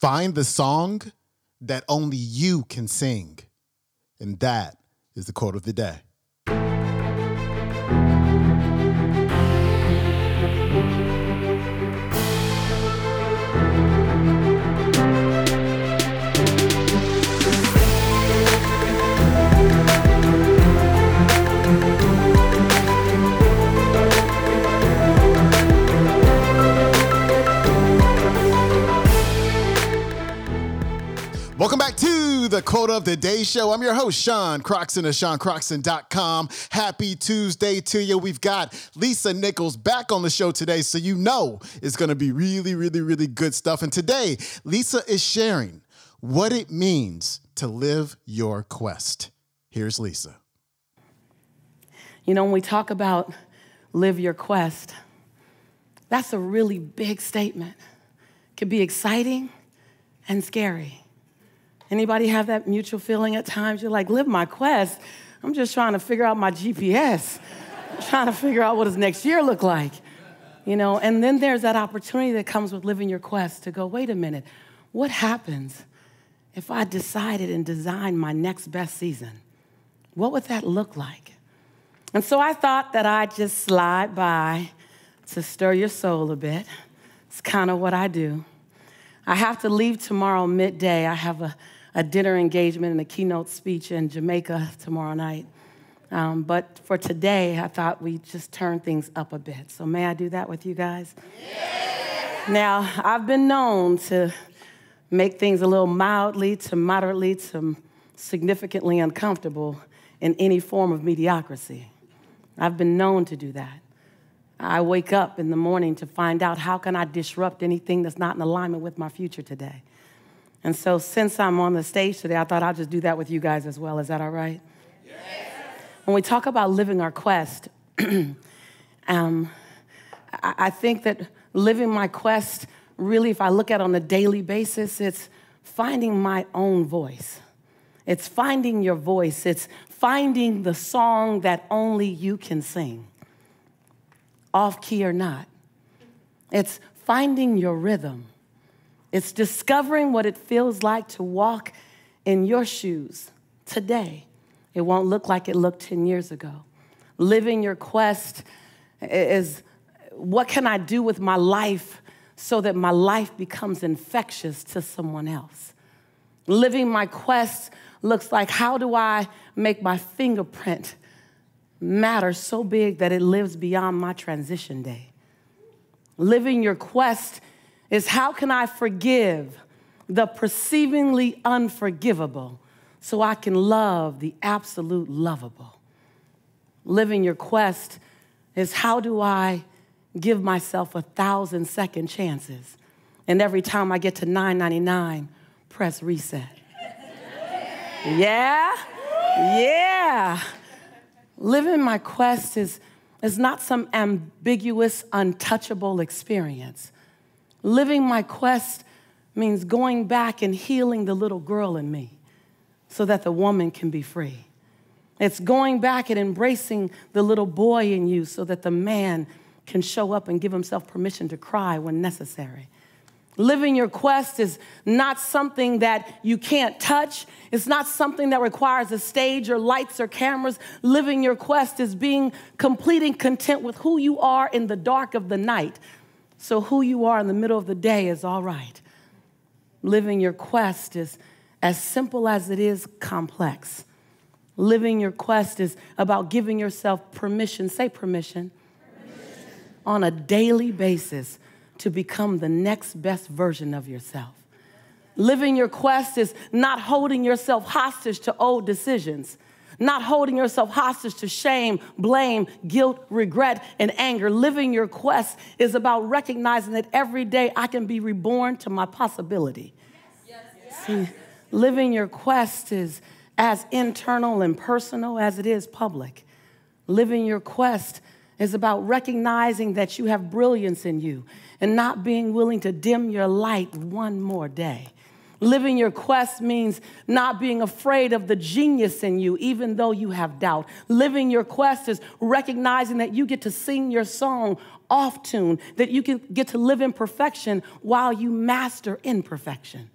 Find the song that only you can sing. And that is the quote of the day. Welcome back to the Quote of the Day Show. I'm your host, Sean Croxton of SeanCroxton.com. Happy Tuesday to you. We've got Lisa Nichols back on the show today, so you know it's going to be really, really, really good stuff. And today, Lisa is sharing what it means to live your quest. Here's Lisa. You know, when we talk about live your quest, that's a really big statement. It can be exciting and scary. Anybody have that mutual feeling at times? You're like, live my quest. I'm just trying to figure out my GPS. I'm trying to figure out what does next year look like. You know, and then there's that opportunity that comes with living your quest to go, wait a minute, what happens if I decided and designed my next best season? What would that look like? And so I thought that I'd just slide by to stir your soul a bit. It's kind of what I do. I have to leave tomorrow midday. I have a a dinner engagement and a keynote speech in Jamaica tomorrow night. Um, but for today, I thought we'd just turn things up a bit. So, may I do that with you guys? Yeah. Now, I've been known to make things a little mildly to moderately to significantly uncomfortable in any form of mediocrity. I've been known to do that. I wake up in the morning to find out how can I disrupt anything that's not in alignment with my future today. And so, since I'm on the stage today, I thought I'll just do that with you guys as well. Is that all right? Yes. When we talk about living our quest, um, I think that living my quest, really, if I look at it on a daily basis, it's finding my own voice. It's finding your voice. It's finding the song that only you can sing, off key or not. It's finding your rhythm. It's discovering what it feels like to walk in your shoes today. It won't look like it looked 10 years ago. Living your quest is what can I do with my life so that my life becomes infectious to someone else? Living my quest looks like how do I make my fingerprint matter so big that it lives beyond my transition day? Living your quest is how can I forgive the perceivingly unforgivable so I can love the absolute lovable? Living your quest is how do I give myself a thousand second chances? And every time I get to 999, press reset. yeah? Yeah. Living my quest is, is not some ambiguous, untouchable experience. Living my quest means going back and healing the little girl in me so that the woman can be free. It's going back and embracing the little boy in you so that the man can show up and give himself permission to cry when necessary. Living your quest is not something that you can't touch. It's not something that requires a stage or lights or cameras. Living your quest is being complete and content with who you are in the dark of the night so, who you are in the middle of the day is all right. Living your quest is as simple as it is complex. Living your quest is about giving yourself permission, say permission, permission, on a daily basis to become the next best version of yourself. Living your quest is not holding yourself hostage to old decisions not holding yourself hostage to shame, blame, guilt, regret, and anger. Living your quest is about recognizing that every day I can be reborn to my possibility. Yes. Yes. See, living your quest is as internal and personal as it is public. Living your quest is about recognizing that you have brilliance in you and not being willing to dim your light one more day. Living your quest means not being afraid of the genius in you, even though you have doubt. Living your quest is recognizing that you get to sing your song off tune, that you can get to live in perfection while you master imperfection.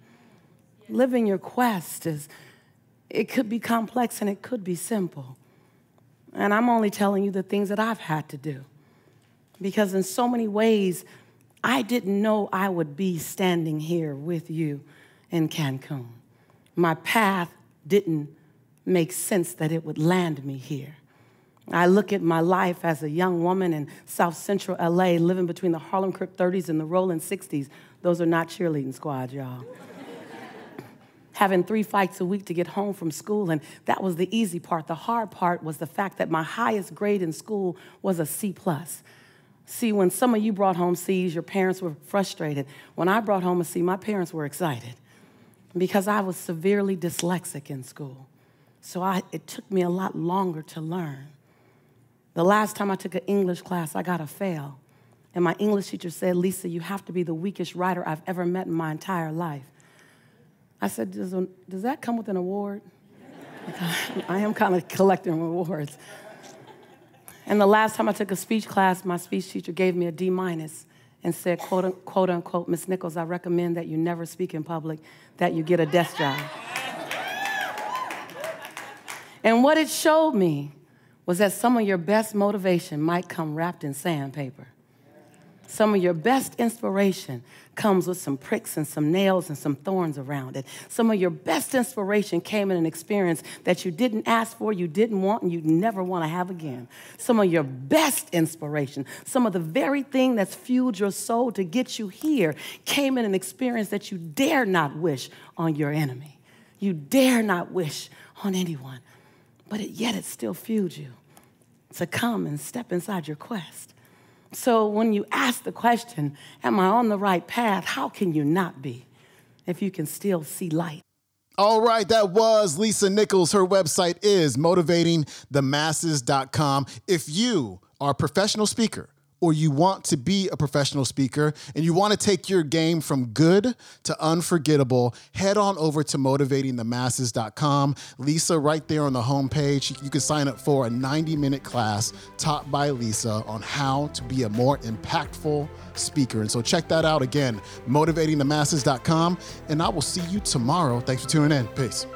Living your quest is, it could be complex and it could be simple. And I'm only telling you the things that I've had to do. Because in so many ways, I didn't know I would be standing here with you in Cancun. My path didn't make sense that it would land me here. I look at my life as a young woman in South Central LA, living between the Harlem Crip 30s and the Rolling 60s. Those are not cheerleading squads, y'all. Having three fights a week to get home from school, and that was the easy part. The hard part was the fact that my highest grade in school was a C plus. See, when some of you brought home C's, your parents were frustrated. When I brought home a C, my parents were excited because I was severely dyslexic in school. So I, it took me a lot longer to learn. The last time I took an English class, I got a fail. And my English teacher said, Lisa, you have to be the weakest writer I've ever met in my entire life. I said, Does, does that come with an award? I am kind of collecting rewards. And the last time I took a speech class, my speech teacher gave me a D minus and said, quote, quote unquote, Miss Nichols, I recommend that you never speak in public, that you get a desk job. and what it showed me was that some of your best motivation might come wrapped in sandpaper. Some of your best inspiration comes with some pricks and some nails and some thorns around it. Some of your best inspiration came in an experience that you didn't ask for, you didn't want, and you never want to have again. Some of your best inspiration, some of the very thing that's fueled your soul to get you here, came in an experience that you dare not wish on your enemy. You dare not wish on anyone, but it, yet it still fueled you to come and step inside your quest. So when you ask the question, Am I on the right path? How can you not be if you can still see light? All right, that was Lisa Nichols. Her website is motivatingthemasses.com. If you are a professional speaker, or you want to be a professional speaker and you want to take your game from good to unforgettable, head on over to motivatingthemasses.com. Lisa, right there on the homepage, you can sign up for a 90 minute class taught by Lisa on how to be a more impactful speaker. And so check that out again, motivatingthemasses.com. And I will see you tomorrow. Thanks for tuning in. Peace.